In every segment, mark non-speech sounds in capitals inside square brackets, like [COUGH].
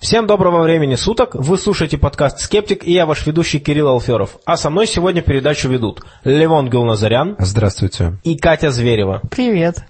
Всем доброго времени суток, вы слушаете подкаст «Скептик» и я ваш ведущий Кирилл Алферов. А со мной сегодня передачу ведут Левон Гулназарян Здравствуйте. и Катя Зверева. Привет.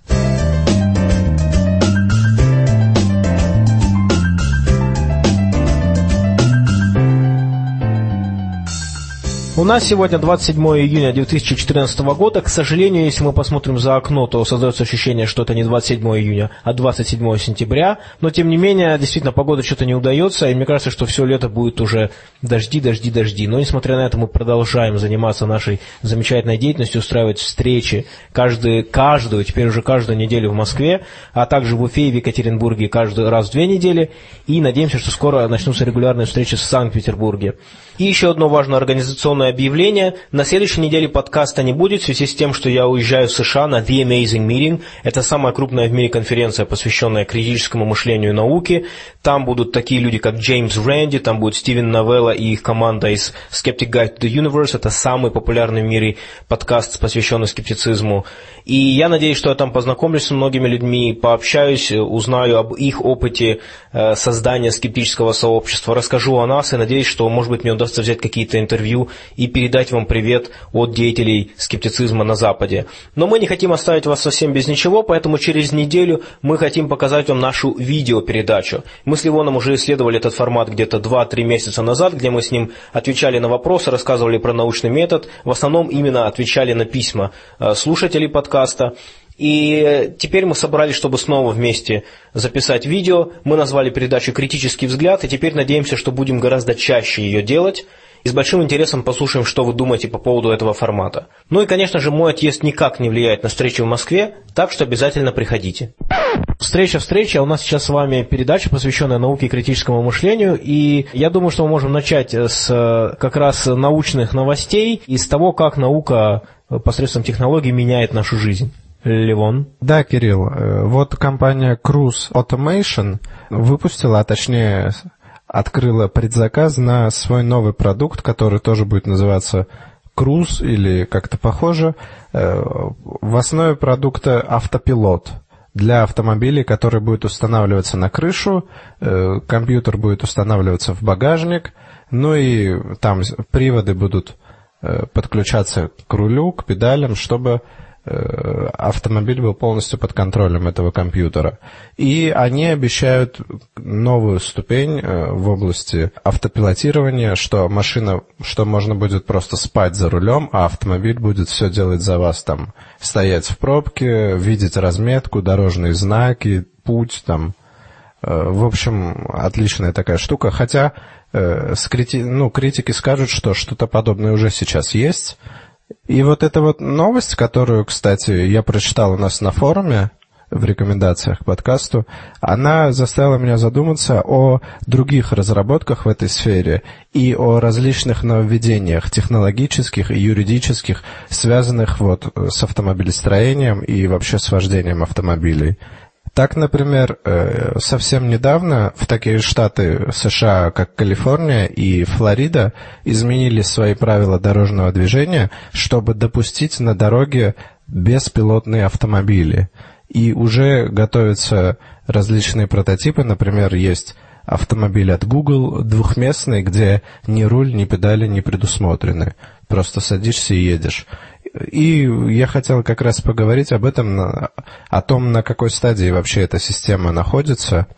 У нас сегодня 27 июня 2014 года. К сожалению, если мы посмотрим за окно, то создается ощущение, что это не 27 июня, а 27 сентября. Но, тем не менее, действительно, погода что-то не удается, и мне кажется, что все лето будет уже дожди, дожди, дожди. Но, несмотря на это, мы продолжаем заниматься нашей замечательной деятельностью, устраивать встречи каждый, каждую, теперь уже каждую неделю в Москве, а также в Уфе и в Екатеринбурге каждый раз в две недели. И надеемся, что скоро начнутся регулярные встречи в Санкт-Петербурге. И еще одно важное организационное объявление. На следующей неделе подкаста не будет в связи с тем, что я уезжаю в США на The Amazing Meeting. Это самая крупная в мире конференция, посвященная критическому мышлению и науке. Там будут такие люди, как Джеймс Рэнди, там будет Стивен Новелла и их команда из Skeptic Guide to the Universe. Это самый популярный в мире подкаст, посвященный скептицизму. И я надеюсь, что я там познакомлюсь с многими людьми, пообщаюсь, узнаю об их опыте э, создания скептического сообщества, расскажу о нас и надеюсь, что, может быть, мне удастся удастся взять какие-то интервью и передать вам привет от деятелей скептицизма на Западе. Но мы не хотим оставить вас совсем без ничего, поэтому через неделю мы хотим показать вам нашу видеопередачу. Мы с Ливоном уже исследовали этот формат где-то 2-3 месяца назад, где мы с ним отвечали на вопросы, рассказывали про научный метод, в основном именно отвечали на письма э, слушателей подкаста. И теперь мы собрались, чтобы снова вместе записать видео. Мы назвали передачу «Критический взгляд», и теперь надеемся, что будем гораздо чаще ее делать. И с большим интересом послушаем, что вы думаете по поводу этого формата. Ну и, конечно же, мой отъезд никак не влияет на встречу в Москве, так что обязательно приходите. Встреча, встреча. У нас сейчас с вами передача, посвященная науке и критическому мышлению. И я думаю, что мы можем начать с как раз научных новостей и с того, как наука посредством технологий меняет нашу жизнь. Левон. Да, Кирилл, э, вот компания Cruise Automation выпустила, а точнее открыла предзаказ на свой новый продукт, который тоже будет называться Cruise или как-то похоже. Э, в основе продукта автопилот для автомобилей, который будет устанавливаться на крышу, э, компьютер будет устанавливаться в багажник, ну и там приводы будут подключаться к рулю, к педалям, чтобы автомобиль был полностью под контролем этого компьютера. И они обещают новую ступень э, в области автопилотирования, что машина, что можно будет просто спать за рулем, а автомобиль будет все делать за вас, там, стоять в пробке, видеть разметку, дорожные знаки, путь, там, э, в общем, отличная такая штука. Хотя ну, критики скажут, что что-то подобное уже сейчас есть, и вот эта вот новость, которую, кстати, я прочитал у нас на форуме, в рекомендациях к подкасту, она заставила меня задуматься о других разработках в этой сфере и о различных нововведениях технологических и юридических, связанных вот с автомобилестроением и вообще с вождением автомобилей. Так, например, э, совсем недавно в такие штаты США, как Калифорния и Флорида, изменили свои правила дорожного движения, чтобы допустить на дороге беспилотные автомобили. И уже готовятся различные прототипы, например, есть автомобиль от Google двухместный, где ни руль, ни педали не предусмотрены. Просто садишься и едешь. И я хотел как раз поговорить об этом, о том, на какой стадии вообще эта система находится,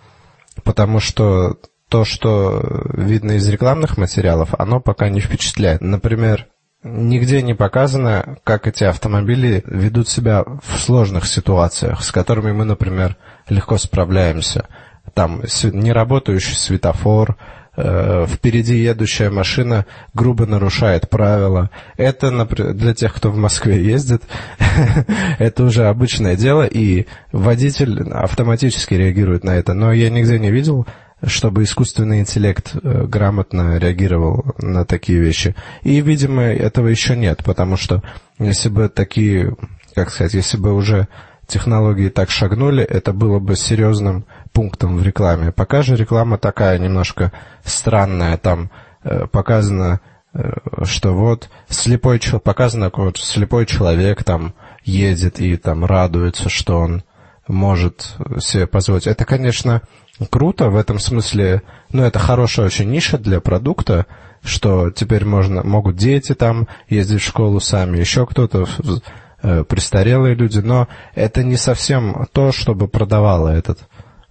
потому что то, что видно из рекламных материалов, оно пока не впечатляет. Например, нигде не показано, как эти автомобили ведут себя в сложных ситуациях, с которыми мы, например, легко справляемся. Там неработающий светофор, впереди едущая машина грубо нарушает правила. Это для тех, кто в Москве ездит, [LAUGHS] это уже обычное дело, и водитель автоматически реагирует на это. Но я нигде не видел, чтобы искусственный интеллект э, грамотно реагировал на такие вещи. И, видимо, этого еще нет, потому что если бы такие, как сказать, если бы уже технологии так шагнули, это было бы серьезным пунктом в рекламе. Пока же реклама такая немножко странная, там э, показано, э, что вот слепой показано, вот слепой человек там едет и там радуется, что он может себе позволить. Это, конечно, круто в этом смысле, ну, это хорошая очень ниша для продукта, что теперь можно, могут дети там ездить в школу сами, еще кто-то, престарелые люди, но это не совсем то, чтобы продавало этот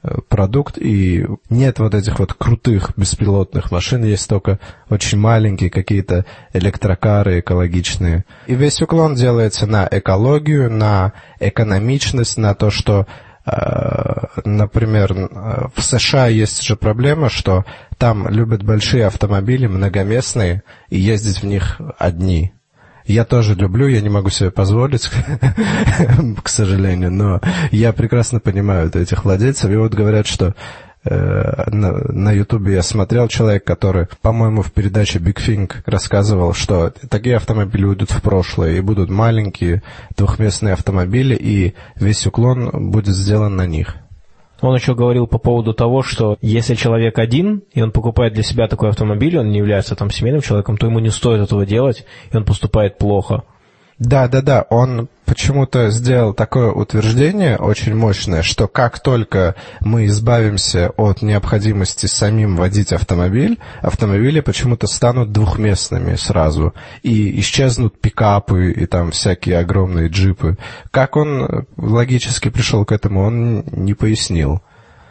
э, продукт, и нет вот этих вот крутых беспилотных машин, есть только очень маленькие какие-то электрокары экологичные. И весь уклон делается на экологию, на экономичность, на то, что Э, например, в США есть же проблема, что там любят большие автомобили, многоместные, и ездить в них одни. Я тоже люблю, я не могу себе позволить, [LAUGHS] к сожалению, но я прекрасно понимаю этих владельцев. И вот говорят, что Э, на Ютубе я смотрел человек, который, по-моему, в передаче Big Thing рассказывал, что такие автомобили уйдут в прошлое и будут маленькие двухместные автомобили, и весь уклон будет сделан на них. Он еще говорил по поводу того, что если человек один, и он покупает для себя такой автомобиль, он не является там семейным человеком, то ему не стоит этого делать, и он поступает плохо. Да, да, да, он почему-то сделал такое утверждение очень мощное, что как только мы избавимся от необходимости самим водить автомобиль, автомобили почему-то станут двухместными сразу, и исчезнут пикапы и там всякие огромные джипы. Как он логически пришел к этому, он не пояснил.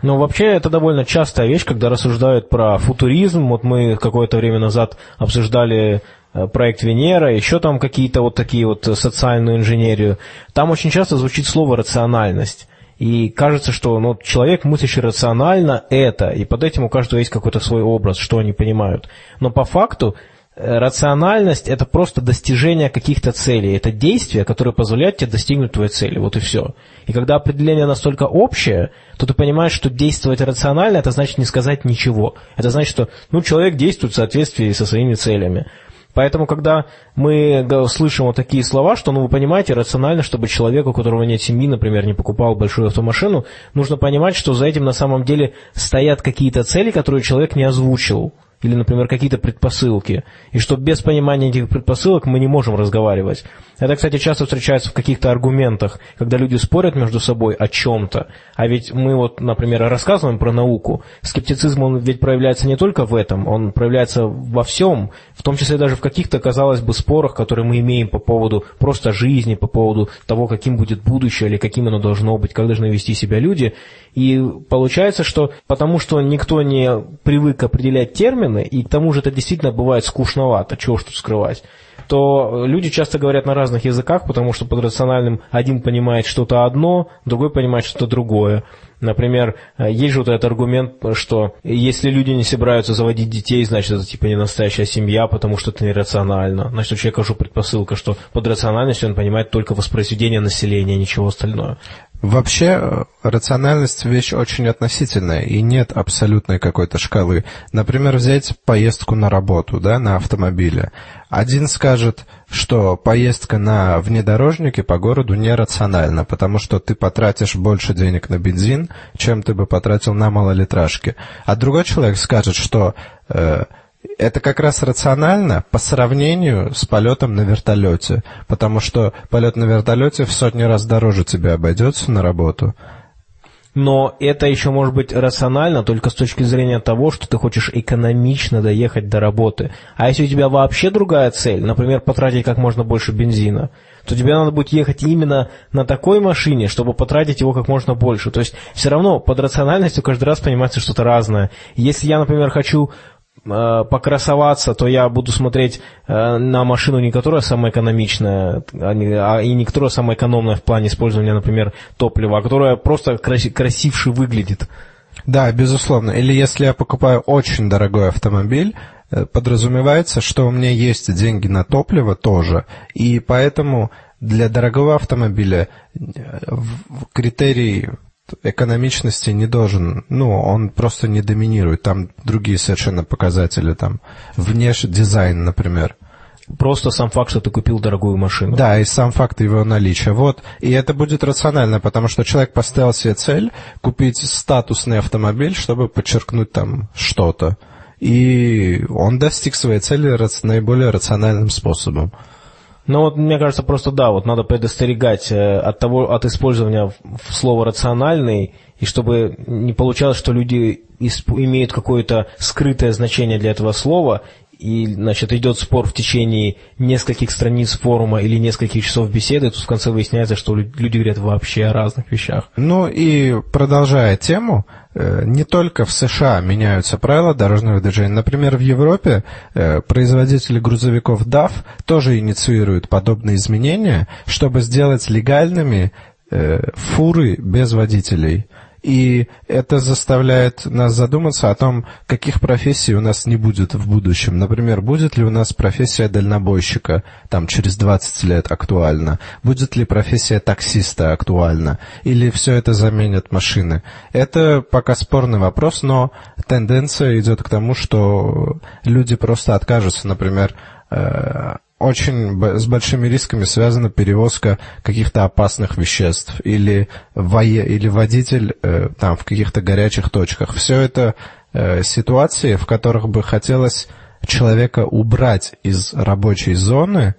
Ну, вообще, это довольно частая вещь, когда рассуждают про футуризм. Вот мы какое-то время назад обсуждали Э, проект Венера, еще там какие-то вот такие вот э, социальную инженерию, там очень часто звучит слово рациональность. И кажется, что ну, человек, мыслящий рационально, это, и под этим у каждого есть какой-то свой образ, что они понимают. Но по факту э, рациональность – это просто достижение каких-то целей. Это действие, которое позволяет тебе достигнуть твоей цели. Вот и все. И когда определение настолько общее, то ты понимаешь, что действовать рационально – это значит не сказать ничего. Это значит, что ну, человек действует в соответствии со своими целями. Поэтому, когда мы слышим вот такие слова, что, ну, вы понимаете, рационально, чтобы человек, у которого нет семьи, например, не покупал большую автомашину, нужно понимать, что за этим на самом деле стоят какие-то цели, которые человек не озвучил или, например, какие-то предпосылки, и что без понимания этих предпосылок мы не можем разговаривать. Это, кстати, часто встречается в каких-то аргументах, когда люди спорят между собой о чем-то, а ведь мы вот, например, рассказываем про науку, скептицизм, он ведь проявляется не только в этом, он проявляется во всем, в том числе даже в каких-то, казалось бы, спорах, которые мы имеем по поводу просто жизни, по поводу того, каким будет будущее или каким оно должно быть, как должны вести себя люди, и получается, что потому что никто не привык определять термины, и к тому же это действительно бывает скучновато, чего ж тут скрывать, то люди часто говорят на разных языках, потому что под рациональным один понимает что-то одно, другой понимает что-то другое. Например, есть же вот этот аргумент, что если люди не собираются заводить детей, значит, это типа не настоящая семья, потому что это нерационально. Значит, у человека уже предпосылка, что под рациональностью он понимает только воспроизведение населения, ничего остального. Вообще, э, рациональность вещь очень относительная, и нет абсолютной какой-то шкалы. Например, взять поездку на работу, да, на автомобиле. Один скажет, что поездка на внедорожнике по городу нерациональна, потому что ты потратишь больше денег на бензин, чем ты бы потратил на малолитражке. А другой человек скажет, что э, это как раз рационально по сравнению с полетом на вертолете, потому что полет на вертолете в сотни раз дороже тебе обойдется на работу. Но это еще может быть рационально только с точки зрения того, что ты хочешь экономично доехать до работы. А если у тебя вообще другая цель, например, потратить как можно больше бензина, то тебе надо будет ехать именно на такой машине, чтобы потратить его как можно больше. То есть все равно под рациональностью каждый раз понимается что-то разное. Если я, например, хочу покрасоваться, то я буду смотреть э, на машину, не которая самая экономичная, а, а и не которая самая экономная в плане использования, например, топлива, а которая просто красивше выглядит. Да, безусловно. Или если я покупаю очень дорогой автомобиль, э, подразумевается, что у меня есть деньги на топливо тоже, и поэтому для дорогого автомобиля критерий экономичности не должен, ну, он просто не доминирует. Там другие совершенно показатели, там, внешний дизайн, например. Просто сам факт, что ты купил дорогую машину. Да, и сам факт его наличия. Вот. И это будет рационально, потому что человек поставил себе цель купить статусный автомобиль, чтобы подчеркнуть там что-то. И он достиг своей цели наиболее рациональным способом. Ну вот, мне кажется, просто да, вот надо предостерегать э, от того, от использования слова рациональный и чтобы не получалось, что люди имеют какое-то скрытое значение для этого слова, и, значит, идет спор в течение нескольких страниц форума или нескольких часов беседы, тут в конце выясняется, что люди говорят вообще о разных вещах. Ну и продолжая тему, не только в США меняются правила дорожного движения. Например, в Европе э, производители грузовиков DAF тоже инициируют подобные изменения, чтобы сделать легальными э, фуры без водителей. И это заставляет нас задуматься о том, каких профессий у нас не будет в будущем. Например, будет ли у нас профессия дальнобойщика там через 20 лет актуальна? Будет ли профессия таксиста актуальна? Или все это заменят машины? Это пока спорный вопрос, но тенденция идет к тому, что люди просто откажутся, например, э, очень с большими рисками связана перевозка каких-то опасных веществ или, вое, или водитель э, там в каких-то горячих точках. Все это э, ситуации, в которых бы хотелось человека убрать из рабочей зоны,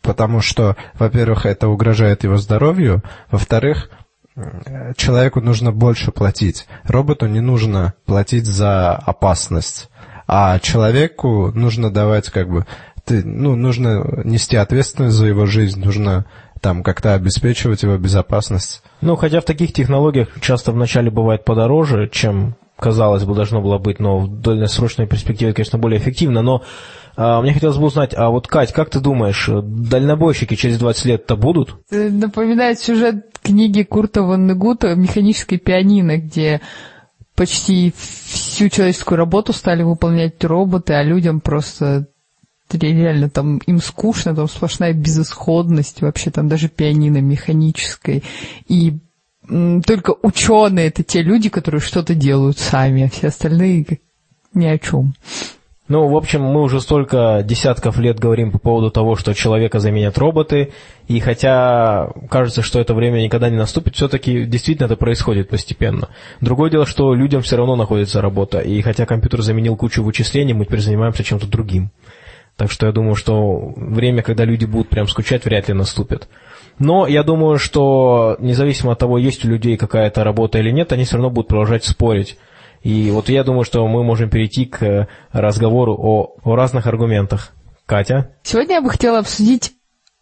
потому что, во-первых, это угрожает его здоровью, во-вторых, человеку нужно больше платить. Роботу не нужно платить за опасность, а человеку нужно давать как бы ты, ну, нужно нести ответственность за его жизнь, нужно там как-то обеспечивать его безопасность. Ну, хотя в таких технологиях часто вначале бывает подороже, чем, казалось бы, должно было быть, но в дальносрочной перспективе, конечно, более эффективно, но а, мне хотелось бы узнать, а вот, Кать, как ты думаешь, дальнобойщики через 20 лет-то будут? Напоминает сюжет книги Курта Ваннегута «Механическое пианино», где почти всю человеческую работу стали выполнять роботы, а людям просто реально там им скучно, там сплошная безысходность, вообще там даже пианино механическое. И только ученые это те люди, которые что-то делают сами, а все остальные ни о чем. Ну, в общем, мы уже столько десятков лет говорим по поводу того, что человека заменят роботы, и хотя кажется, что это время никогда не наступит, все-таки действительно это происходит постепенно. Другое дело, что людям все равно находится работа, и хотя компьютер заменил кучу вычислений, мы теперь занимаемся чем-то другим. Так что я думаю, что время, когда люди будут прям скучать, вряд ли наступит. Но я думаю, что независимо от того, есть у людей какая-то работа или нет, они все равно будут продолжать спорить. И вот я думаю, что мы можем перейти к разговору о, о разных аргументах. Катя? Сегодня я бы хотела обсудить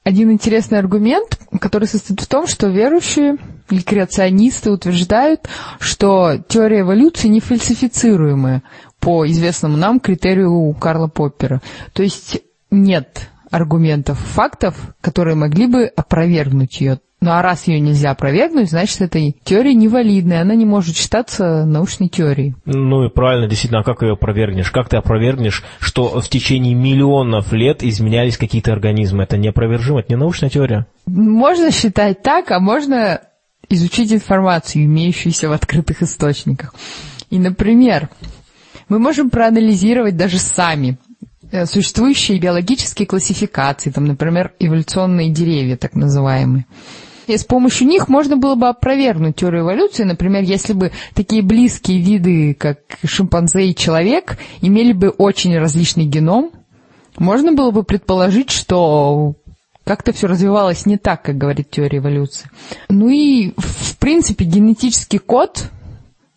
один интересный аргумент, который состоит в том, что верующие или креационисты утверждают, что теория эволюции не фальсифицируемая по известному нам критерию Карла Поппера. То есть нет аргументов, фактов, которые могли бы опровергнуть ее. Ну а раз ее нельзя опровергнуть, значит, эта теория невалидная, она не может считаться научной теорией. Ну и правильно, действительно, а как ее опровергнешь? Как ты опровергнешь, что в течение миллионов лет изменялись какие-то организмы? Это неопровержимо, это не научная теория. Можно считать так, а можно изучить информацию, имеющуюся в открытых источниках. И, например, мы можем проанализировать даже сами Э, существующие биологические классификации, там, например, эволюционные деревья, так называемые. И с помощью них можно было бы опровергнуть теорию эволюции. Например, если бы такие близкие виды, как шимпанзе и человек, имели бы очень различный геном, можно было бы предположить, что как-то все развивалось не так, как говорит теория эволюции. Ну и, в принципе, генетический код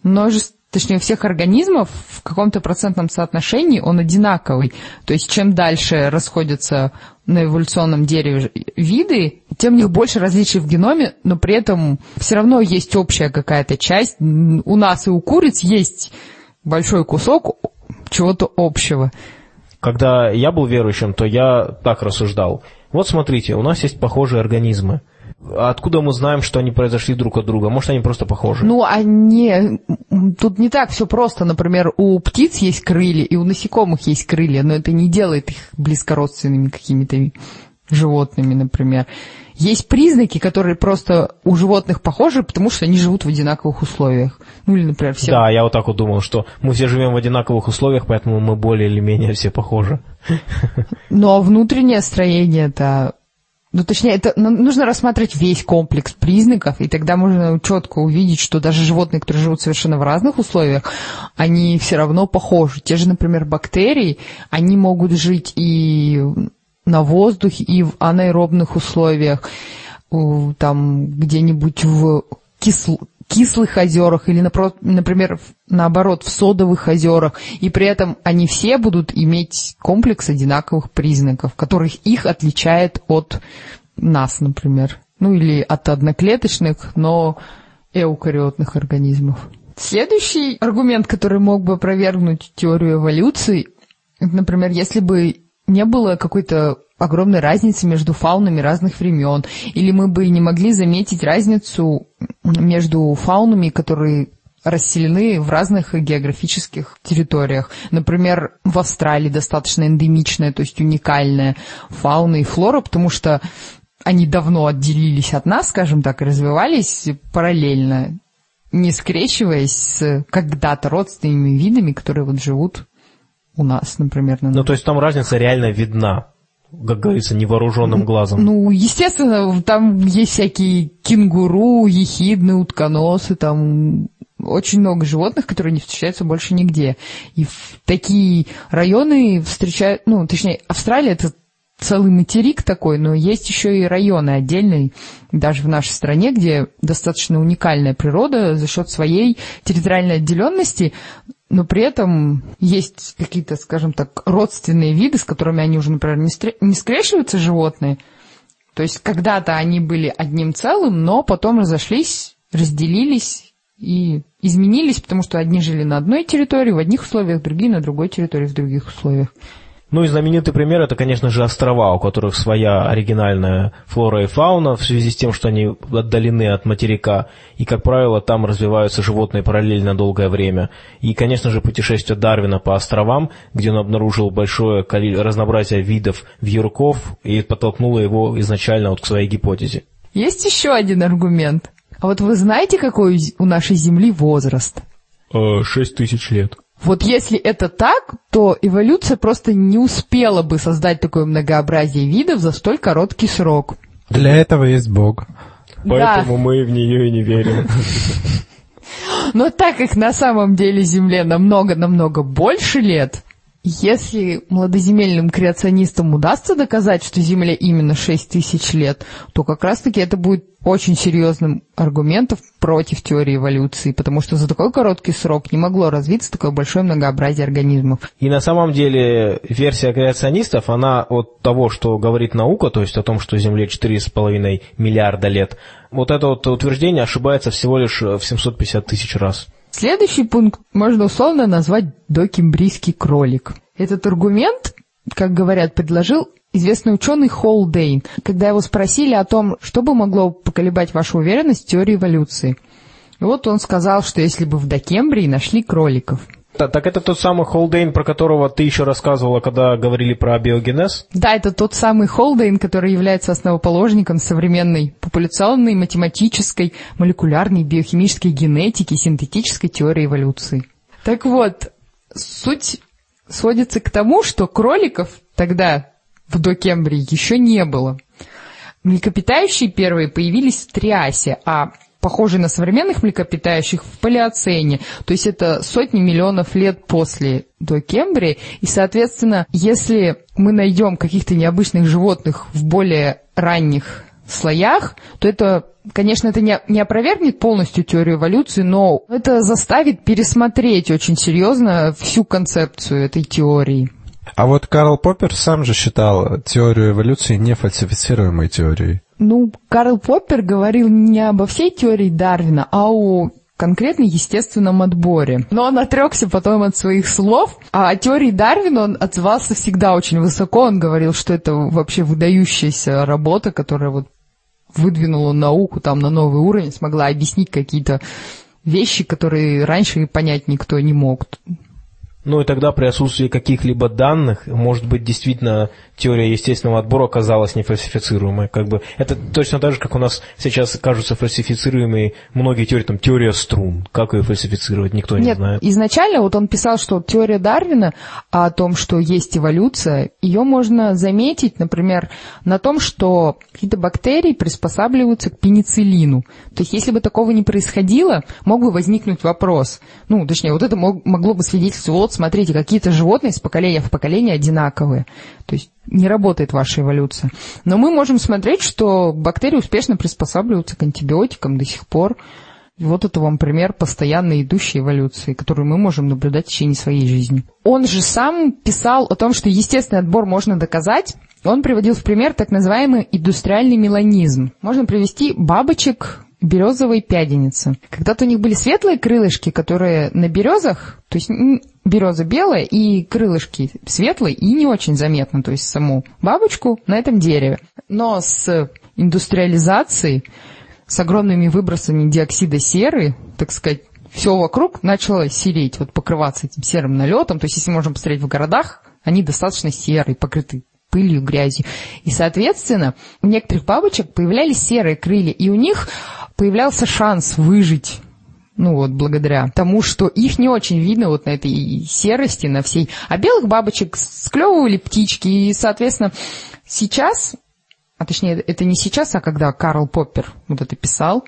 множество точнее, всех организмов в каком-то процентном соотношении он одинаковый. То есть, чем дальше расходятся на эволюционном дереве виды, тем у них больше различий в геноме, но при этом все равно есть общая какая-то часть. У нас и у куриц есть большой кусок чего-то общего. Когда я был верующим, то я так рассуждал. Вот смотрите, у нас есть похожие организмы. Откуда мы знаем, что они произошли друг от друга? Может, они просто похожи? Ну, они... Тут не так все просто. Например, у птиц есть крылья, и у насекомых есть крылья, но это не делает их близкородственными какими-то животными, например. Есть признаки, которые просто у животных похожи, потому что они живут в одинаковых условиях. Ну или, например, все. Да, я вот так вот думал, что мы все живем в одинаковых условиях, поэтому мы более или менее все похожи. Но внутреннее строение это ну, точнее, это ну, нужно рассматривать весь комплекс признаков, и тогда можно четко увидеть, что даже животные, которые живут совершенно в разных условиях, они все равно похожи. Те же, например, бактерии, они могут жить и на воздухе, и в анаэробных условиях, там где-нибудь в кисло кислых озерах или, например, наоборот, в содовых озерах, и при этом они все будут иметь комплекс одинаковых признаков, которых их отличает от нас, например. Ну или от одноклеточных, но эукариотных организмов. Следующий аргумент, который мог бы опровергнуть теорию эволюции, например, если бы не было какой-то огромной разницы между фаунами разных времен, или мы бы не могли заметить разницу между фаунами, которые расселены в разных географических территориях. Например, в Австралии достаточно эндемичная, то есть уникальная фауна и флора, потому что они давно отделились от нас, скажем так, и развивались параллельно, не скрещиваясь с когда-то родственными видами, которые вот живут у нас, например. На ну, то есть там разница реально видна, как говорится, невооруженным глазом. Ну, естественно, там есть всякие кенгуру, ехидны, утконосы, там очень много животных, которые не встречаются больше нигде. И в такие районы встречают, ну, точнее, Австралия это целый материк такой, но есть еще и районы отдельные, даже в нашей стране, где достаточно уникальная природа за счет своей территориальной отделенности, но при этом есть какие-то, скажем так, родственные виды, с которыми они уже, например, не, скрещиваются животные. То есть когда-то они были одним целым, но потом разошлись, разделились и изменились, потому что одни жили на одной территории в одних условиях, другие на другой территории в других условиях. Ну и знаменитый пример это, конечно же, острова, у которых своя оригинальная флора и фауна в связи с тем, что они отдалены от материка, и, как правило, там развиваются животные параллельно долгое время. И, конечно же, путешествие Дарвина по островам, где он обнаружил большое разнообразие видов вьюрков и подтолкнуло его изначально вот к своей гипотезе. Есть еще один аргумент. А вот вы знаете, какой у нашей Земли возраст? Э, шесть тысяч лет. Вот если это так, то эволюция просто не успела бы создать такое многообразие видов за столь короткий срок. Для этого есть Бог. Поэтому да. мы в нее и не верим. [LAUGHS] Но так как на самом деле Земле намного-намного больше лет, если молодоземельным креационистам удастся доказать, что Земле именно 6 тысяч лет, то как раз-таки это будет очень серьезным аргументом против теории эволюции, потому что за такой короткий срок не могло развиться такое большое многообразие организмов. И на самом деле версия креационистов, она от того, что говорит наука, то есть о том, что Земле 4,5 миллиарда лет, вот это вот утверждение ошибается всего лишь в 750 тысяч раз. Следующий пункт можно условно назвать докембрийский кролик. Этот аргумент, как говорят, предложил известный ученый Холдейн, когда его спросили о том, что бы могло поколебать вашу уверенность в теории эволюции. И вот он сказал, что если бы в Докембрии нашли кроликов – так, это тот самый Холдейн, про которого ты еще рассказывала, когда говорили про биогенез? Да, это тот самый Холдейн, который является основоположником современной популяционной, математической, молекулярной, биохимической генетики, синтетической теории эволюции. Так вот, суть сводится к тому, что кроликов тогда в докембрии еще не было. Млекопитающие первые появились в Триасе, а похожие на современных млекопитающих в палеоцене, то есть это сотни миллионов лет после до Кембрии, и, соответственно, если мы найдем каких-то необычных животных в более ранних слоях, то это, конечно, это не, не опровергнет полностью теорию эволюции, но это заставит пересмотреть очень серьезно всю концепцию этой теории. А вот Карл Поппер сам же считал теорию эволюции нефальсифицируемой теорией. Ну, Карл Поппер говорил не обо всей теории Дарвина, а о конкретно естественном отборе. Но он отрекся потом от своих слов, а о теории Дарвина он отзывался всегда очень высоко. Он говорил, что это вообще выдающаяся работа, которая вот выдвинула науку там на новый уровень, смогла объяснить какие-то вещи, которые раньше понять никто не мог. Ну и тогда при отсутствии каких-либо данных, может быть, действительно теория естественного отбора оказалась нефальсифицируемой. Как бы, это точно так же, как у нас сейчас кажутся фальсифицируемые многие теории, там, теория струн. Как ее фальсифицировать, никто Нет, не знает. изначально вот он писал, что теория Дарвина о том, что есть эволюция, ее можно заметить, например, на том, что какие-то бактерии приспосабливаются к пенициллину. То есть, если бы такого не происходило, мог бы возникнуть вопрос. Ну, точнее, вот это мог, могло бы свидетельствовать, смотрите, какие-то животные с поколения в поколение одинаковые. То есть не работает ваша эволюция. Но мы можем смотреть, что бактерии успешно приспосабливаются к антибиотикам до сих пор. Вот это вам пример постоянно идущей эволюции, которую мы можем наблюдать в течение своей жизни. Он же сам писал о том, что естественный отбор можно доказать. Он приводил в пример так называемый индустриальный меланизм. Можно привести бабочек березовой пяденицы. Когда-то у них были светлые крылышки, которые на березах, то есть береза белая и крылышки светлые и не очень заметно, то есть саму бабочку на этом дереве. Но с индустриализацией с огромными выбросами диоксида серы, так сказать, все вокруг начало сереть, вот покрываться этим серым налетом. То есть, если можем посмотреть в городах, они достаточно серые, покрыты пылью, грязью. И, соответственно, у некоторых бабочек появлялись серые крылья, и у них появлялся шанс выжить ну вот, благодаря тому, что их не очень видно вот на этой серости, на всей. А белых бабочек склевывали птички, и, соответственно, сейчас а точнее, это не сейчас, а когда Карл Поппер вот это писал,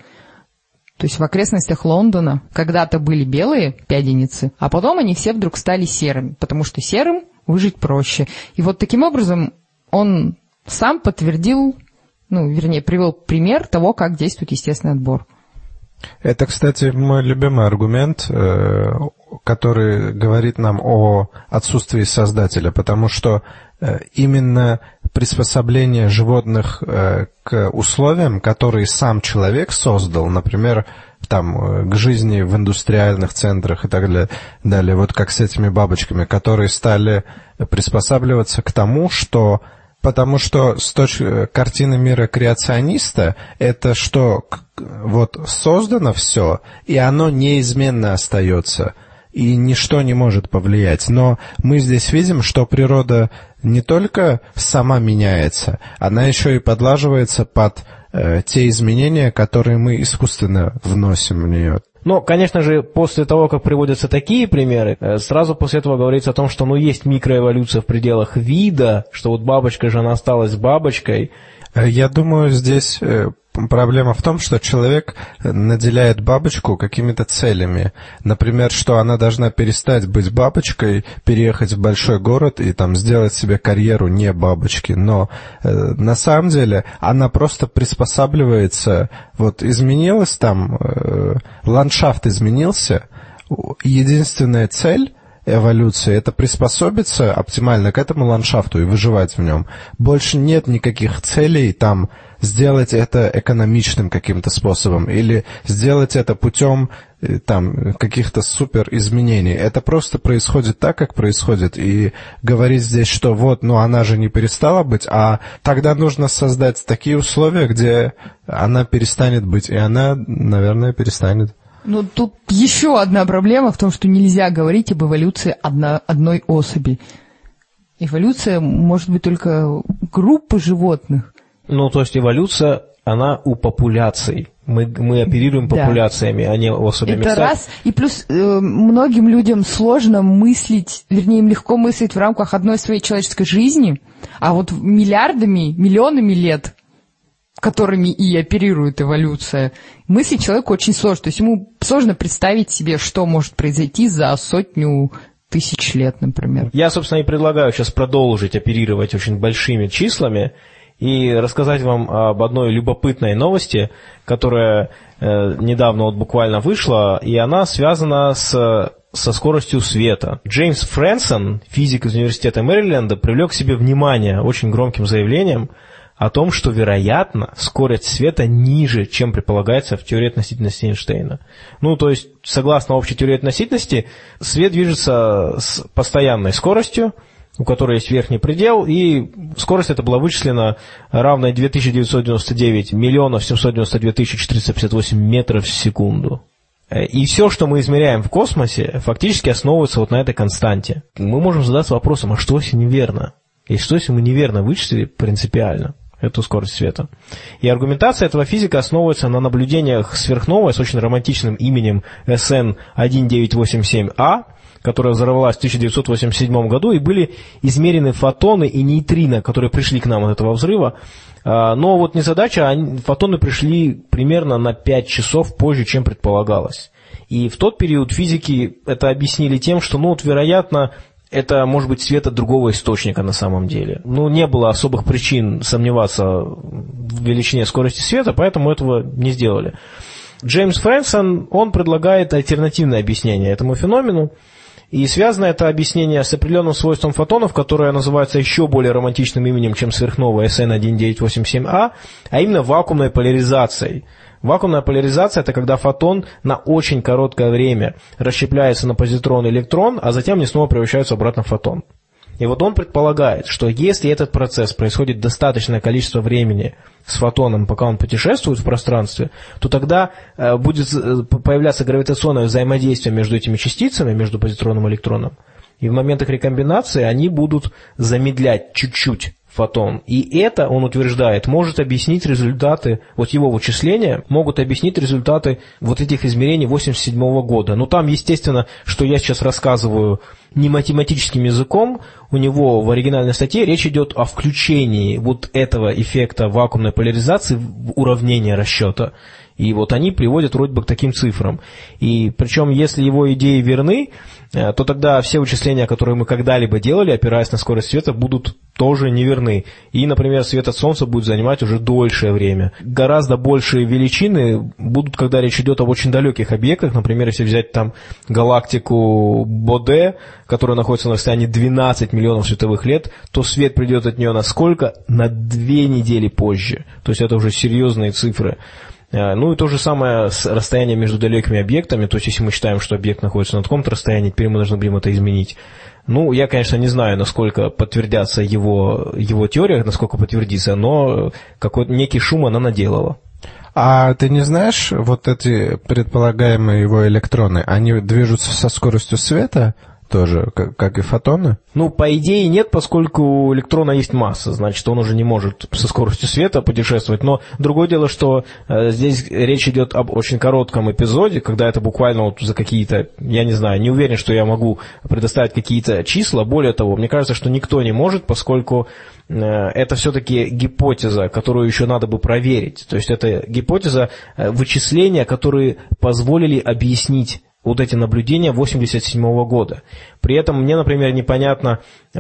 то есть в окрестностях Лондона когда-то были белые пяденицы, а потом они все вдруг стали серыми, потому что серым выжить проще. И вот таким образом он сам подтвердил, ну, вернее, привел пример того, как действует естественный отбор. Это, кстати, мой любимый аргумент, э, который говорит нам о отсутствии создателя, потому что э, именно приспособление животных э, к условиям, которые сам человек создал, например, там, к жизни в индустриальных центрах и так далее, вот как с этими бабочками, которые стали приспосабливаться к тому, что Потому что с точки картины мира креациониста, это что вот создано все, и оно неизменно остается, и ничто не может повлиять. Но мы здесь видим, что природа не только сама меняется, она еще и подлаживается под э, те изменения, которые мы искусственно вносим в нее. Но, конечно же, после того, как приводятся такие примеры, э, сразу после этого говорится о том, что ну, есть микроэволюция в пределах вида, что вот бабочка же она осталась бабочкой. Э, я думаю, здесь э, Проблема в том, что человек наделяет бабочку какими-то целями. Например, что она должна перестать быть бабочкой, переехать в большой город и там сделать себе карьеру не бабочки. Но э, на самом деле она просто приспосабливается. Вот изменилась там, э, ландшафт изменился. Единственная цель эволюции, это приспособиться оптимально к этому ландшафту и выживать в нем. Больше нет никаких целей там сделать это экономичным каким-то способом или сделать это путем э, там каких-то супер изменений. Это просто происходит так, как происходит. И говорить здесь, что вот, ну она же не перестала быть, а тогда нужно создать такие условия, где она перестанет быть. И она, наверное, перестанет. Ну, тут еще одна проблема в том, что нельзя говорить об эволюции одно, одной особи. Эволюция может быть только группы животных. Ну, то есть эволюция, она у популяций. Мы, мы оперируем популяциями, да. а не особями. Это раз. И плюс э, многим людям сложно мыслить, вернее, им легко мыслить в рамках одной своей человеческой жизни, а вот миллиардами, миллионами лет которыми и оперирует эволюция, мысли человеку очень сложно. То есть ему сложно представить себе, что может произойти за сотню тысяч лет, например. Я, собственно, и предлагаю сейчас продолжить оперировать очень большими числами и рассказать вам об одной любопытной новости, которая э, недавно вот буквально вышла, и она связана с со скоростью света. Джеймс Фрэнсон, физик из университета Мэриленда, привлек к себе внимание очень громким заявлением – о том, что, вероятно, скорость света ниже, чем предполагается в теории относительности Эйнштейна. Ну, то есть, согласно общей теории относительности, свет движется с постоянной скоростью, у которой есть верхний предел, и скорость эта была вычислена равной 2999 миллионов 792 тысячи 458 метров в секунду. И все, что мы измеряем в космосе, фактически основывается вот на этой константе. Мы можем задаться вопросом, а что если неверно? И что если мы неверно вычислили принципиально? эту скорость света. И аргументация этого физика основывается на наблюдениях сверхновой с очень романтичным именем SN1987A, которая взорвалась в 1987 году, и были измерены фотоны и нейтрино, которые пришли к нам от этого взрыва. А, но вот незадача, фотоны пришли примерно на 5 часов позже, чем предполагалось. И в тот период физики это объяснили тем, что, ну вот, вероятно, это может быть свет от другого источника на самом деле. Ну, не было особых причин сомневаться в величине скорости света, поэтому этого не сделали. Джеймс Фрэнсон, он предлагает альтернативное объяснение этому феномену, и связано это объяснение с определенным свойством фотонов, которое называется еще более романтичным именем, чем сверхновая SN1987A, а именно вакуумной поляризацией. Вакуумная поляризация – это когда фотон на очень короткое время расщепляется на позитрон и электрон, а затем они снова превращаются обратно в фотон. И вот он предполагает, что если этот процесс происходит достаточное количество времени с фотоном, пока он путешествует в пространстве, то тогда э, будет э, появляться гравитационное взаимодействие между этими частицами, между позитроном и электроном. И в моментах рекомбинации они будут замедлять чуть-чуть фотон. И это, он утверждает, может объяснить результаты, вот его вычисления могут объяснить результаты вот этих измерений 87 года. Но там, естественно, что я сейчас рассказываю не математическим языком, у него в оригинальной статье речь идет о включении вот этого эффекта вакуумной поляризации в уравнение расчета. И вот они приводят вроде бы к таким цифрам. И причем, если его идеи верны, э, то тогда все вычисления, которые мы когда-либо делали, опираясь на скорость света, будут тоже неверны. И, например, свет от Солнца будет занимать уже дольшее время. Гораздо большие величины будут, когда речь идет об очень далеких объектах. Например, если взять там галактику Боде, которая находится на расстоянии 12 миллионов световых лет, то свет придет от нее на сколько? На две недели позже. То есть это уже серьезные цифры. Э, ну и то же самое с расстоянием между далекими объектами, то есть если мы считаем, что объект находится на таком-то расстоянии, теперь мы должны будем это изменить. Ну, я, конечно, не знаю, насколько подтвердятся его, его теория, насколько подтвердится, но какой-то некий шум она наделала. А ты не знаешь, вот эти предполагаемые его электроны, они движутся со скоростью света? Тоже, как, как и фотоны? Ну, по идее нет, поскольку у электрона есть масса, значит, он уже не может со скоростью света путешествовать. Но другое дело, что э, здесь речь идет об очень коротком эпизоде, когда это буквально вот за какие-то, я не знаю, не уверен, что я могу предоставить какие-то числа. Более того, мне кажется, что никто не может, поскольку э, это все-таки гипотеза, которую еще надо бы проверить. То есть это гипотеза э, вычисления, которые позволили объяснить вот эти наблюдения 87 года. При этом мне, например, непонятно, э,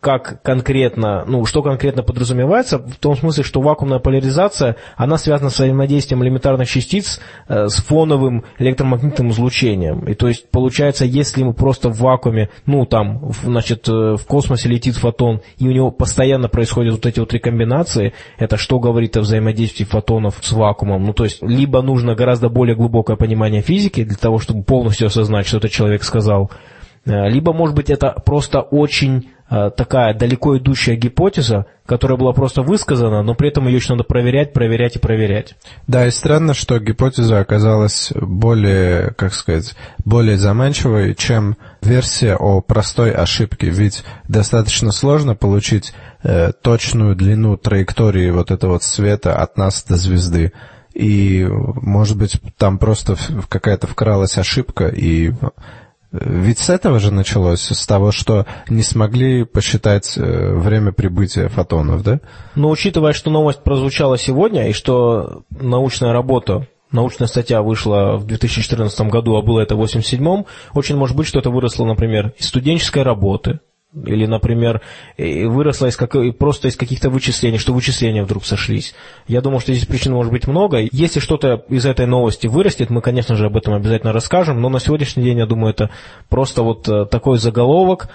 как конкретно, ну, что конкретно подразумевается, в том смысле, что вакуумная поляризация, она связана с взаимодействием элементарных частиц э, с фоновым электромагнитным излучением. И то есть, получается, если мы просто в вакууме, ну, там, значит, э, в космосе летит фотон, и у него постоянно происходят вот эти вот рекомбинации, это что говорит о взаимодействии фотонов с вакуумом? Ну, то есть, либо нужно гораздо более глубокое понимание физики для того, чтобы полностью осознать, что этот человек сказал, либо, может быть, это просто очень э, такая далеко идущая гипотеза, которая была просто высказана, но при этом ее еще надо проверять, проверять и проверять. Да, и странно, что гипотеза оказалась более, как сказать, более заманчивой, чем версия о простой ошибке. Ведь достаточно сложно получить э, точную длину траектории вот этого вот света от нас до звезды. И, может быть, там просто какая-то вкралась ошибка, и ведь с этого же началось, с того, что не смогли посчитать э, время прибытия фотонов, да? Но учитывая, что новость прозвучала сегодня, и что научная работа, научная статья вышла в 2014 году, а было это в 1987, очень может быть, что это выросло, например, из студенческой работы, или, например, выросла из как... просто из каких-то вычислений, что вычисления вдруг сошлись. Я думаю, что здесь причин может быть много. Если что-то из этой новости вырастет, мы, конечно же, об этом обязательно расскажем, но на сегодняшний день, я думаю, это просто вот э, такой заголовок,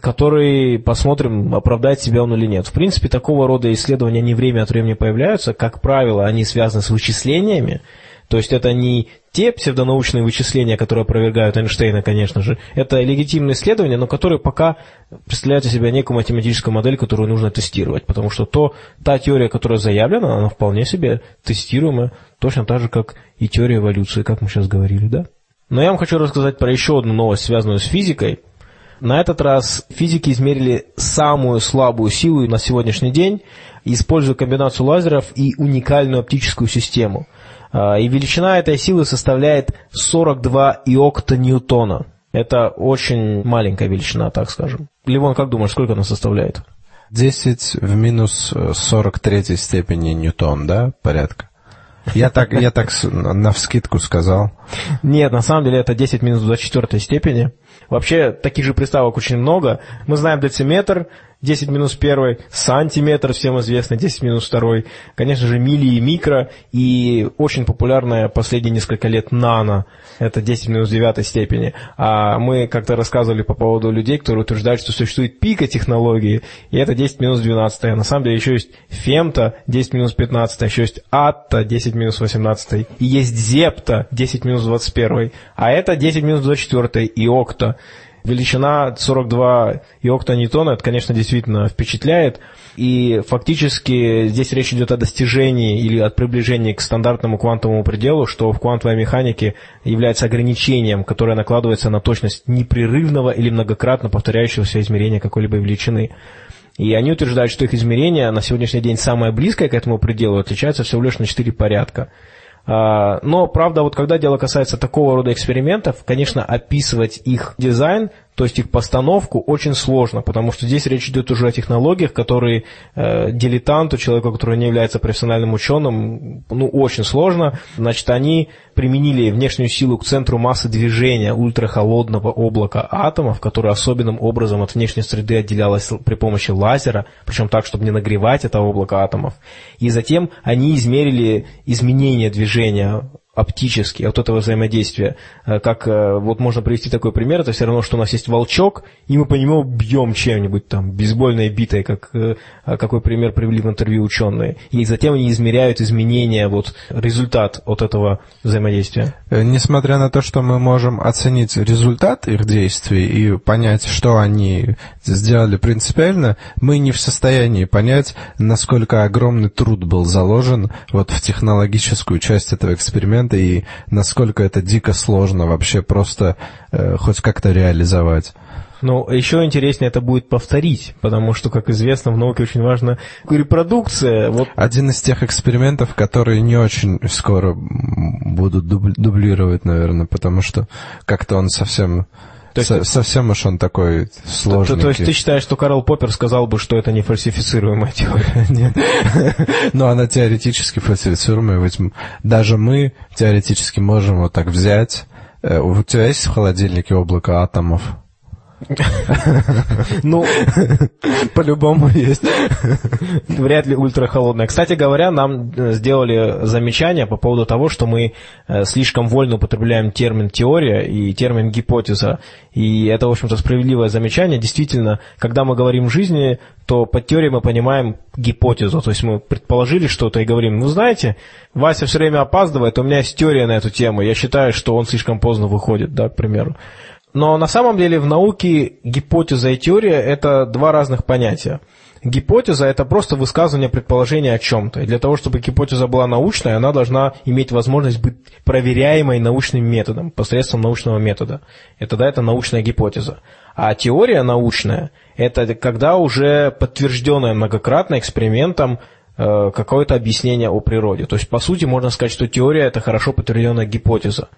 который, посмотрим, оправдает себя он или нет. В принципе, такого рода исследования не время от времени появляются. Как правило, они связаны с вычислениями, то есть это не те псевдонаучные вычисления, которые опровергают Эйнштейна, конечно же. Это легитимные исследования, но которые пока представляют из себя некую математическую модель, которую нужно тестировать. Потому что то, та теория, которая заявлена, она вполне себе тестируемая, точно так же, как и теория эволюции, как мы сейчас говорили, да? Но я вам хочу рассказать про еще одну новость, связанную с физикой. На этот раз физики измерили самую слабую силу на сегодняшний день, используя комбинацию лазеров и уникальную оптическую систему – и величина этой силы составляет 42 иокта ньютона. Это очень маленькая величина, так скажем. Ливон, как думаешь, сколько она составляет? 10 в минус 43 степени ньютон, да, порядка? Я так, я так на вскидку сказал. Нет, на самом деле это 10 минус 24 степени. Вообще, таких же приставок очень много. Мы знаем дециметр, 10 минус 1, сантиметр, всем известно, 10 минус 2, конечно же, мили и микро, и очень популярная последние несколько лет нано, это 10 минус 9 степени. А мы как-то рассказывали по поводу людей, которые утверждают, что существует пика технологии, и это 10 минус 12. А на самом деле еще есть фемта 10 минус 15, еще есть атта 10 минус 18, и есть зепта 10 минус 21, а это 10 минус 24 и окта величина 42 иоктоньютона, это, конечно, действительно впечатляет. И фактически здесь речь идет о достижении или от приближения к стандартному квантовому пределу, что в квантовой механике является ограничением, которое накладывается на точность непрерывного или многократно повторяющегося измерения какой-либо величины. И они утверждают, что их измерение на сегодняшний день самое близкое к этому пределу отличается всего лишь на 4 порядка. А, но, правда, вот когда дело касается такого рода экспериментов, конечно, описывать их дизайн то есть их постановку очень сложно, потому что здесь речь идет уже о технологиях, которые э, дилетанту, человеку, который не является профессиональным ученым, ну, очень сложно. Значит, они применили внешнюю силу к центру массы движения ультрахолодного облака атомов, которое особенным образом от внешней среды отделялось при помощи лазера, причем так, чтобы не нагревать это облако атомов. И затем они измерили изменение движения оптически от этого взаимодействия. Э, как э, вот можно привести такой пример, это все равно, что у нас есть волчок, и мы по нему бьем чем-нибудь там, бейсбольной битой, как, э, какой пример привели в интервью ученые. И затем они измеряют изменения, вот результат от этого взаимодействия. Несмотря на то, что мы можем оценить результат их действий и понять, что они сделали принципиально, мы не в состоянии понять, насколько огромный труд был заложен вот в технологическую часть этого эксперимента, инструмента и насколько это дико сложно вообще просто э, хоть как-то реализовать. Но еще интереснее это будет повторить, потому что, как известно, в науке очень важна репродукция. Вот. Один из тех экспериментов, которые не очень скоро будут дублировать, наверное, потому что как-то он совсем то есть, совсем уж он такой сложный. То, то есть ты считаешь, что Карл Поппер сказал бы, что это не фальсифицируемая теория? [LAUGHS] Нет. Но она теоретически фальсифицируемая, ведь даже мы теоретически можем вот так взять. Э, у тебя есть в холодильнике облако атомов? Ну, по-любому есть. Вряд ли ультрахолодная. Кстати говоря, нам э, сделали замечание по поводу того, что мы э, слишком вольно употребляем термин теория и термин гипотеза. И это, в общем-то, справедливое замечание. Действительно, когда мы говорим в жизни, то под теорией мы понимаем гипотезу. То есть мы предположили что-то и говорим, ну знаете, Вася все время опаздывает, у меня есть теория на эту тему, я считаю, что он слишком поздно выходит, да, к примеру. Но на самом деле в науке гипотеза и теория – это два разных понятия. Гипотеза – это просто высказывание предположения о чем-то. И для того, чтобы гипотеза была научной, она должна иметь возможность быть проверяемой научным методом, посредством научного метода. И тогда это научная гипотеза. А теория научная – это когда уже подтвержденное многократно экспериментом э, какое-то объяснение о природе. То есть, по сути, можно сказать, что теория – это хорошо подтвержденная гипотеза.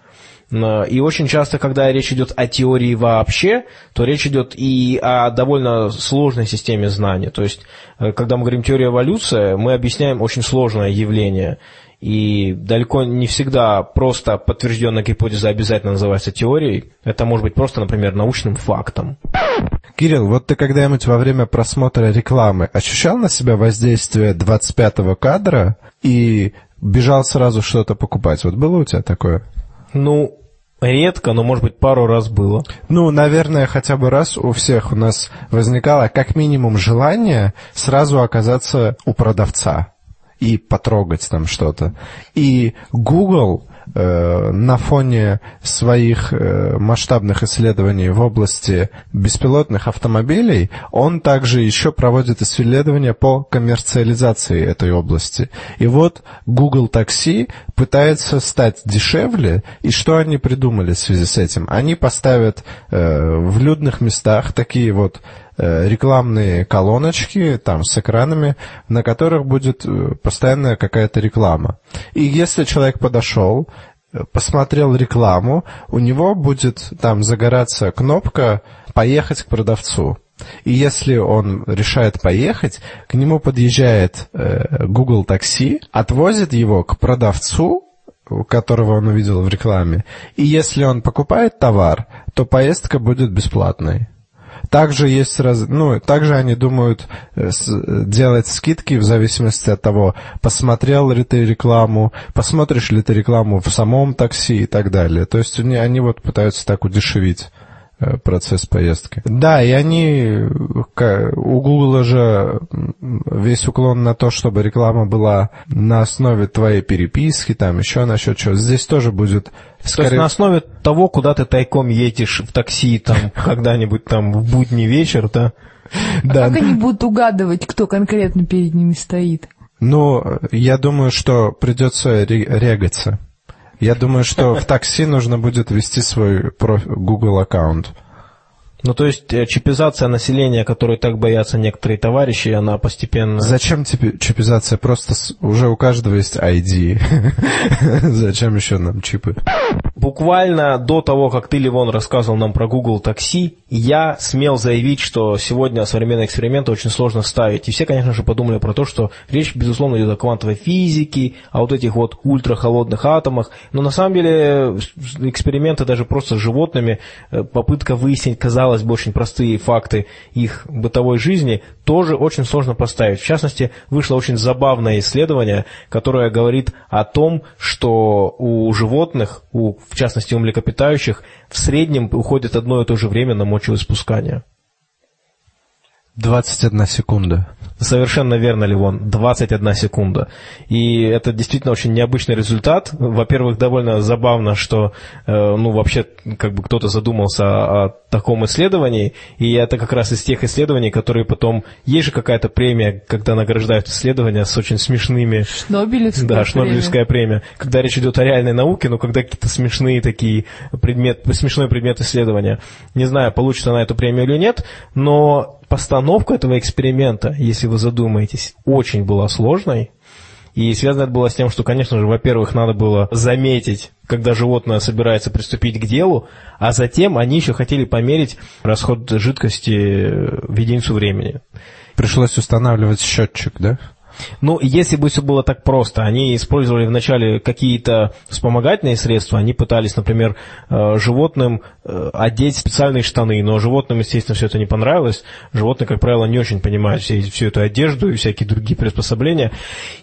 И очень часто, когда речь идет о теории вообще, то речь идет и о довольно сложной системе знаний. То есть, э, когда мы говорим теория эволюции, мы объясняем очень сложное явление. И далеко не всегда просто подтвержденная гипотеза обязательно называется теорией. Это может быть просто, например, научным фактом. Кирилл, вот ты когда-нибудь во время просмотра рекламы ощущал на себя воздействие 25-го кадра и бежал сразу что-то покупать? Вот было у тебя такое? Ну, Редко, но, может быть, пару раз было. Ну, наверное, хотя бы раз у всех у нас возникало как минимум желание сразу оказаться у продавца и потрогать там что-то. И Google на фоне своих э, масштабных исследований в области беспилотных автомобилей, он также еще проводит исследования по коммерциализации этой области. И вот Google Taxi пытается стать дешевле, и что они придумали в связи с этим? Они поставят э, в людных местах такие вот Э, рекламные колоночки там с экранами, на которых будет э, постоянно какая-то реклама. И если человек подошел, э, посмотрел рекламу, у него будет там загораться кнопка «Поехать к продавцу». И если он решает поехать, к нему подъезжает э, Google такси, отвозит его к продавцу, которого он увидел в рекламе. И если он покупает товар, то поездка будет бесплатной. Также есть раз, ну, также они думают э, с, делать скидки в зависимости от того, посмотрел ли ты рекламу, посмотришь ли ты рекламу в самом такси и так далее. То есть они, они вот пытаются так удешевить э, процесс поездки. Да, и они, у Google же весь уклон на то, чтобы реклама была на основе твоей переписки, там еще насчет чего. Здесь тоже будет Скорее... То есть на основе того, куда ты тайком едешь в такси там [LAUGHS] когда-нибудь там в будний вечер, да? А да. как они будут угадывать, кто конкретно перед ними стоит? Ну, я думаю, что придется регаться. Я думаю, что в такси нужно будет вести свой Google аккаунт. Ну, то есть э, чипизация населения, которой так боятся некоторые товарищи, она постепенно... Зачем тебе чипизация? Просто уже у каждого есть ID. [LAUGHS] Зачем еще нам чипы? Буквально до того, как ты, Ливон, рассказывал нам про Google такси, я смел заявить, что сегодня современные эксперименты очень сложно ставить. И все, конечно же, подумали про то, что речь, безусловно, идет о квантовой физике, о вот этих вот ультрахолодных атомах. Но на самом деле эксперименты даже просто с животными, э, попытка выяснить, казалось казалось бы, очень простые факты их бытовой жизни, тоже очень сложно поставить. В частности, вышло очень забавное исследование, которое говорит о том, что у животных, у, в частности у млекопитающих, в среднем уходит одно и то же время на мочеиспускание. 21 секунда. Совершенно верно, Ливон, 21 секунда. И это действительно очень необычный результат. Во-первых, довольно забавно, что э, ну, вообще как бы кто-то задумался о, о таком исследовании, и это как раз из тех исследований, которые потом... Есть же какая-то премия, когда награждают исследования с очень смешными... Шнобелевская Да, Шнобелевская премия. премия. Когда речь идет о реальной науке, но когда какие-то смешные такие предмет, смешной предмет исследования. Не знаю, получится на эту премию или нет, но постановка этого эксперимента, если вы задумаетесь, очень была сложной. И связано это было с тем, что, конечно же, во-первых, надо было заметить, когда животное собирается приступить к делу, а затем они еще хотели померить расход жидкости в единицу времени. Пришлось устанавливать счетчик, да? Ну, если бы все было так просто, они использовали вначале какие-то вспомогательные средства, они пытались, например, э, животным э, одеть специальные штаны, но животным, естественно, все это не понравилось. Животные, как правило, не очень понимают всю, всю эту одежду и всякие другие приспособления,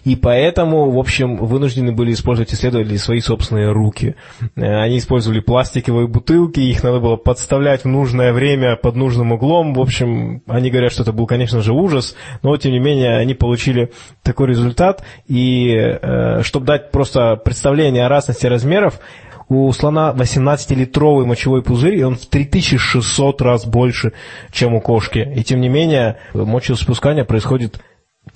и поэтому, в общем, вынуждены были использовать исследователи свои собственные руки. Э, они использовали пластиковые бутылки, их надо было подставлять в нужное время под нужным углом. В общем, они говорят, что это был, конечно же, ужас, но, тем не менее, они получили такой результат. И э, чтобы дать просто представление о разности размеров, у слона 18-литровый мочевой пузырь, и он в 3600 раз больше, чем у кошки. И тем не менее, мочеиспускание происходит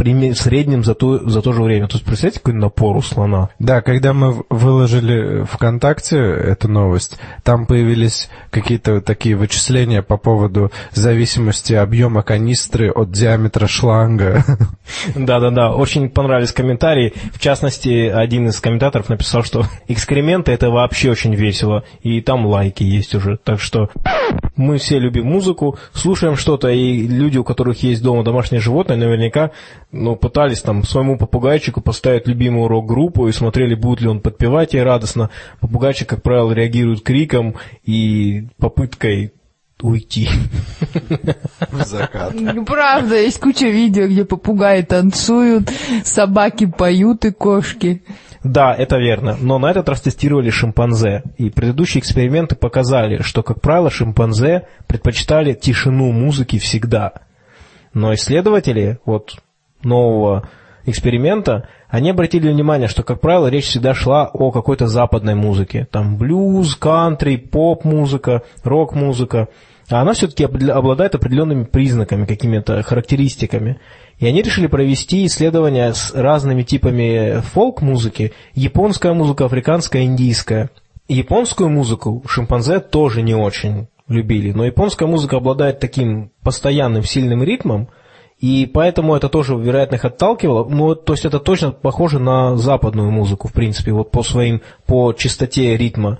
в среднем за то, за то же время. То есть, представляете, какой напор у слона? Да, когда мы выложили ВКонтакте эту новость, там появились какие-то такие вычисления по поводу зависимости объема канистры от диаметра шланга. [LAUGHS] Да-да-да, очень понравились комментарии. В частности, один из комментаторов написал, что экскременты это вообще очень весело, и там лайки есть уже. Так что мы все любим музыку, слушаем что-то, и люди, у которых есть дома домашние животные, наверняка ну, пытались там своему попугайчику поставить любимую рок-группу и смотрели, будет ли он подпевать ей радостно. Попугайчик, как правило, реагирует криком и попыткой уйти. [LAUGHS] В закат. Ну, правда, есть куча видео, где попугаи танцуют, собаки поют и кошки. Да, это верно. Но на этот раз тестировали шимпанзе. И предыдущие эксперименты показали, что, как правило, шимпанзе предпочитали тишину музыки всегда. Но исследователи, вот нового эксперимента, они обратили внимание, что, как правило, речь всегда шла о какой-то западной музыке. Там блюз, кантри, поп-музыка, рок-музыка. А она все-таки обладает определенными признаками, какими-то характеристиками. И они решили провести исследования с разными типами фолк-музыки. Японская музыка, африканская, индийская. Японскую музыку шимпанзе тоже не очень любили. Но японская музыка обладает таким постоянным сильным ритмом, и поэтому это тоже, вероятно, их отталкивало. Ну, то есть это точно похоже на западную музыку, в принципе, вот по своим, по частоте ритма.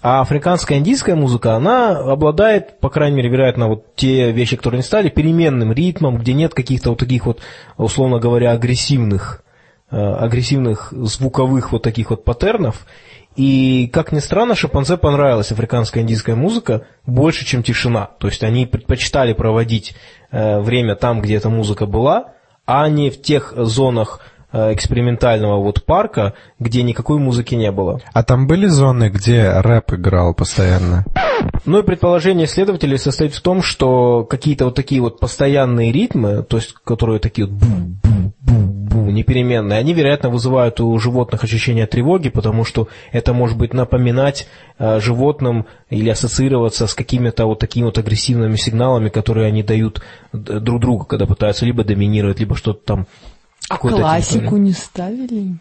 А африканская индийская музыка, она обладает, по крайней мере, вероятно, вот те вещи, которые не стали, переменным ритмом, где нет каких-то вот таких вот, условно говоря, агрессивных, э, агрессивных звуковых вот таких вот паттернов. И, как ни странно, шимпанзе понравилась африканская индийская музыка больше, чем тишина. То есть они предпочитали проводить время там, где эта музыка была, а не в тех зонах э, экспериментального вот парка, где никакой музыки не было. А там были зоны, где рэп играл постоянно? Ну и предположение исследователей состоит в том, что какие-то вот такие вот постоянные ритмы, то есть которые такие вот бу-бу-бу-бу, непеременные, они, вероятно, вызывают у животных ощущение тревоги, потому что это может быть напоминать э, животным или ассоциироваться с какими-то вот такими вот агрессивными сигналами, которые они дают д- друг другу, когда пытаются либо доминировать, либо что-то там А классику типа- не ставили?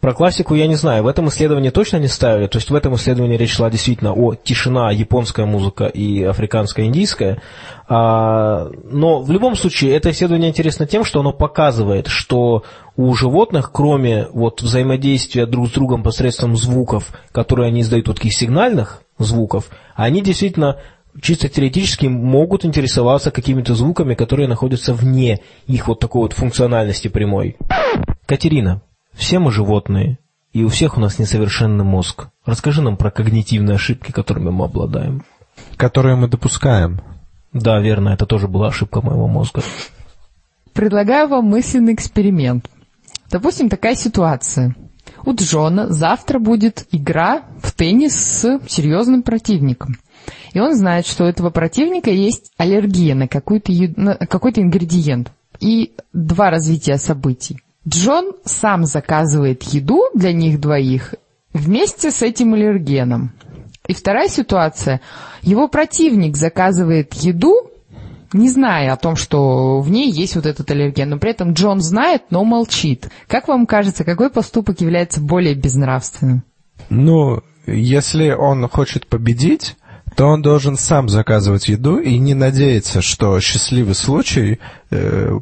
Про классику я не знаю. В этом исследовании точно не ставили. То есть в этом исследовании речь шла действительно о тишина, японская музыка и африканская, индийская. А, но в любом случае это исследование интересно тем, что оно показывает, что у животных, кроме вот взаимодействия друг с другом посредством звуков, которые они издают, вот таких сигнальных звуков, они действительно чисто теоретически могут интересоваться какими-то звуками, которые находятся вне их вот такой вот функциональности прямой. Катерина, все мы животные, и у всех у нас несовершенный мозг. Расскажи нам про когнитивные ошибки, которыми мы обладаем. Которые мы допускаем. Да, верно, это тоже была ошибка моего мозга. Предлагаю вам мысленный эксперимент. Допустим, такая ситуация. У Джона завтра будет игра в теннис с серьезным противником. И он знает, что у этого противника есть аллергия на, какой-то, какой-то ингредиент. И два развития событий. Джон сам заказывает еду для них двоих вместе с этим аллергеном. И вторая ситуация. Его противник заказывает еду, не зная о том, что в ней есть вот этот аллерген, но при этом Джон знает, но молчит. Как вам кажется, какой поступок является более безнравственным? Ну, если он хочет победить, то он должен сам заказывать еду и не надеяться, что счастливый случай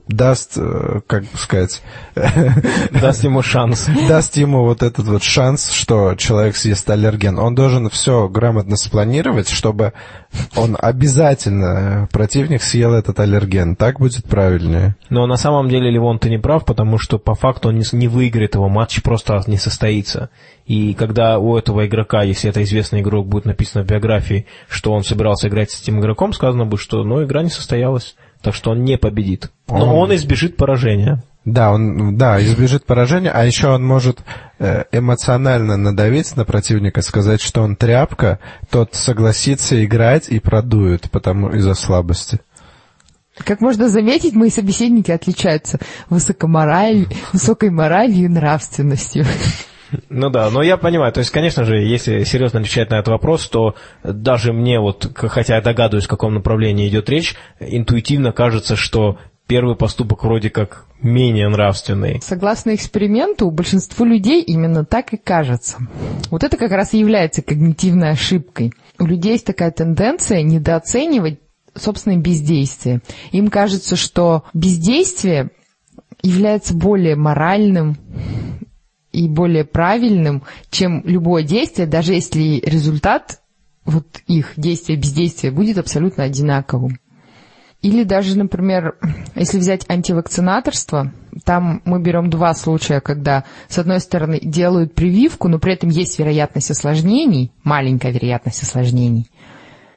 даст, э, как бы сказать, [LAUGHS] Даст ему шанс. даст ему вот этот вот шанс, что человек съест аллерген. Он должен все грамотно спланировать, чтобы он обязательно, э, противник, съел этот аллерген. Так будет правильнее. Но на самом деле Левон ты не прав, потому что по факту он не, выиграет его, матч просто не состоится. И когда у этого игрока, если это известный игрок, будет написано в биографии, что он собирался играть с этим игроком, сказано будет, что ну, игра не состоялась, так что он не победит. Но он избежит поражения. Да, он, да, избежит поражения, а еще он может э, эмоционально надавить на противника, сказать, что он тряпка, тот согласится играть и продует, потому из-за слабости. Как можно заметить, мои собеседники отличаются высокомораль... высокой моралью и нравственностью. Ну да, но я понимаю, то есть, конечно же, если серьезно отвечать на этот вопрос, то даже мне вот, хотя я догадываюсь, в каком направлении идет речь, интуитивно кажется, что первый поступок вроде как менее нравственный. Согласно эксперименту, большинству людей именно так и кажется. Вот это как раз и является когнитивной ошибкой. У людей есть такая тенденция недооценивать собственное бездействие. Им кажется, что бездействие является более моральным и более правильным, чем любое действие, даже если результат вот их действия, бездействия будет абсолютно одинаковым. Или даже, например, если взять антивакцинаторство, там мы берем два случая, когда, с одной стороны, делают прививку, но при этом есть вероятность осложнений, маленькая вероятность осложнений,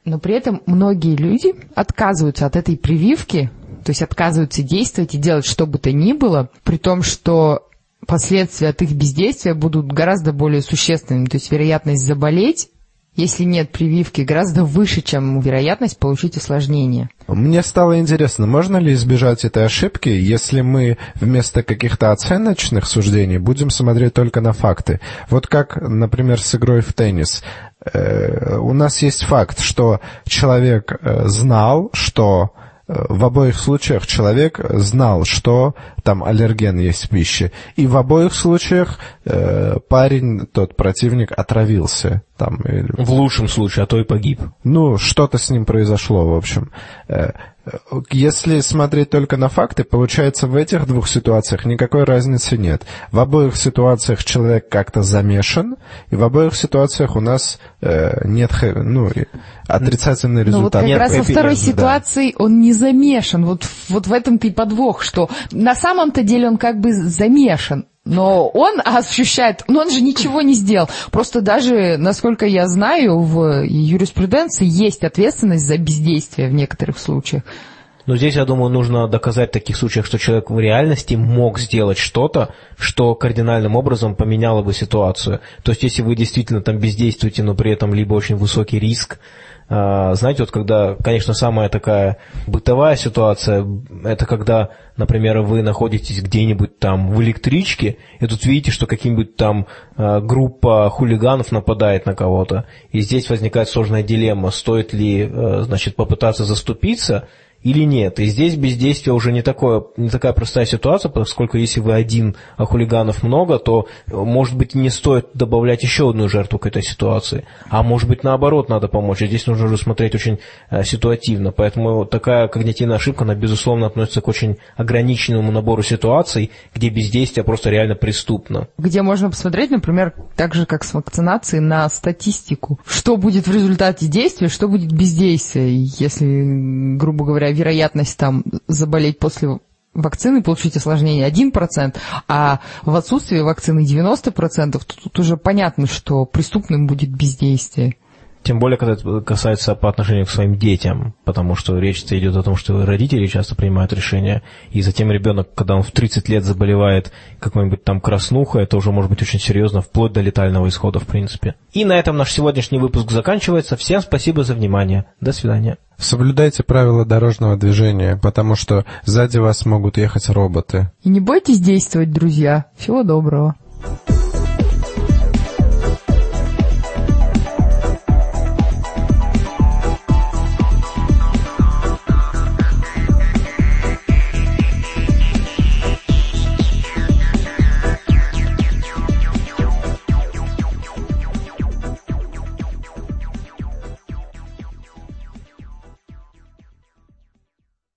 но при этом многие люди отказываются от этой прививки, то есть отказываются действовать и делать что бы то ни было, при том, что последствия от их бездействия будут гораздо более существенными. То есть вероятность заболеть, если нет прививки, гораздо выше, чем вероятность получить осложнение. Мне стало интересно, можно ли избежать этой ошибки, если мы вместо каких-то оценочных суждений будем смотреть только на факты. Вот как, например, с игрой в теннис. Э, у нас есть факт, что человек э, знал, что в обоих случаях человек знал, что там аллерген есть в пище. И в обоих случаях э, парень, тот противник, отравился. Там, или В лучшем случае, а то и погиб. ну, что-то с ним произошло, в общем. Э, Если смотреть только на факты, получается, в этих двух ситуациях никакой разницы нет. В обоих ситуациях человек как-то замешан, и в обоих ситуациях у нас э, нет ну, отрицательный Но Ну, вот результат. как Нет, раз во второй да. ситуации он не замешан. Вот, вот в этом-то и подвох, что на самом-то деле он как бы замешан. Но он ощущает, но он же ничего не сделал. Просто даже, насколько я знаю, в юриспруденции есть ответственность за бездействие в некоторых случаях. Но здесь, я думаю, нужно доказать в таких случаях, что человек в реальности мог сделать что-то, что кардинальным образом поменяло бы ситуацию. То есть, если вы действительно там бездействуете, но при этом либо очень высокий риск, знаете, вот когда, конечно, самая такая бытовая ситуация, это когда, например, вы находитесь где-нибудь там в электричке, и тут видите, что каким-нибудь там а, группа хулиганов нападает на кого-то, и здесь возникает сложная дилемма, стоит ли, а, значит, попытаться заступиться, или нет. И здесь бездействие уже не, такое, не такая простая ситуация, поскольку если вы один, а хулиганов много, то, может быть, не стоит добавлять еще одну жертву к этой ситуации. А может быть, наоборот, надо помочь. И здесь нужно уже смотреть очень э, ситуативно. Поэтому такая когнитивная ошибка, она, безусловно, относится к очень ограниченному набору ситуаций, где бездействие просто реально преступно. Где можно посмотреть, например, так же, как с вакцинацией, на статистику. Что будет в результате действия, что будет бездействия. Если, грубо говоря, вероятность там заболеть после вакцины, получить осложнение 1%, а в отсутствии вакцины 90%, то тут уже понятно, что преступным будет бездействие. Тем более, когда это касается по отношению к своим детям, потому что речь идет о том, что родители часто принимают решения, и затем ребенок, когда он в 30 лет заболевает какой-нибудь там краснухой, это уже может быть очень серьезно, вплоть до летального исхода, в принципе. И на этом наш сегодняшний выпуск заканчивается. Всем спасибо за внимание. До свидания. Соблюдайте правила дорожного движения, потому что сзади вас могут ехать роботы. И не бойтесь действовать, друзья. Всего доброго.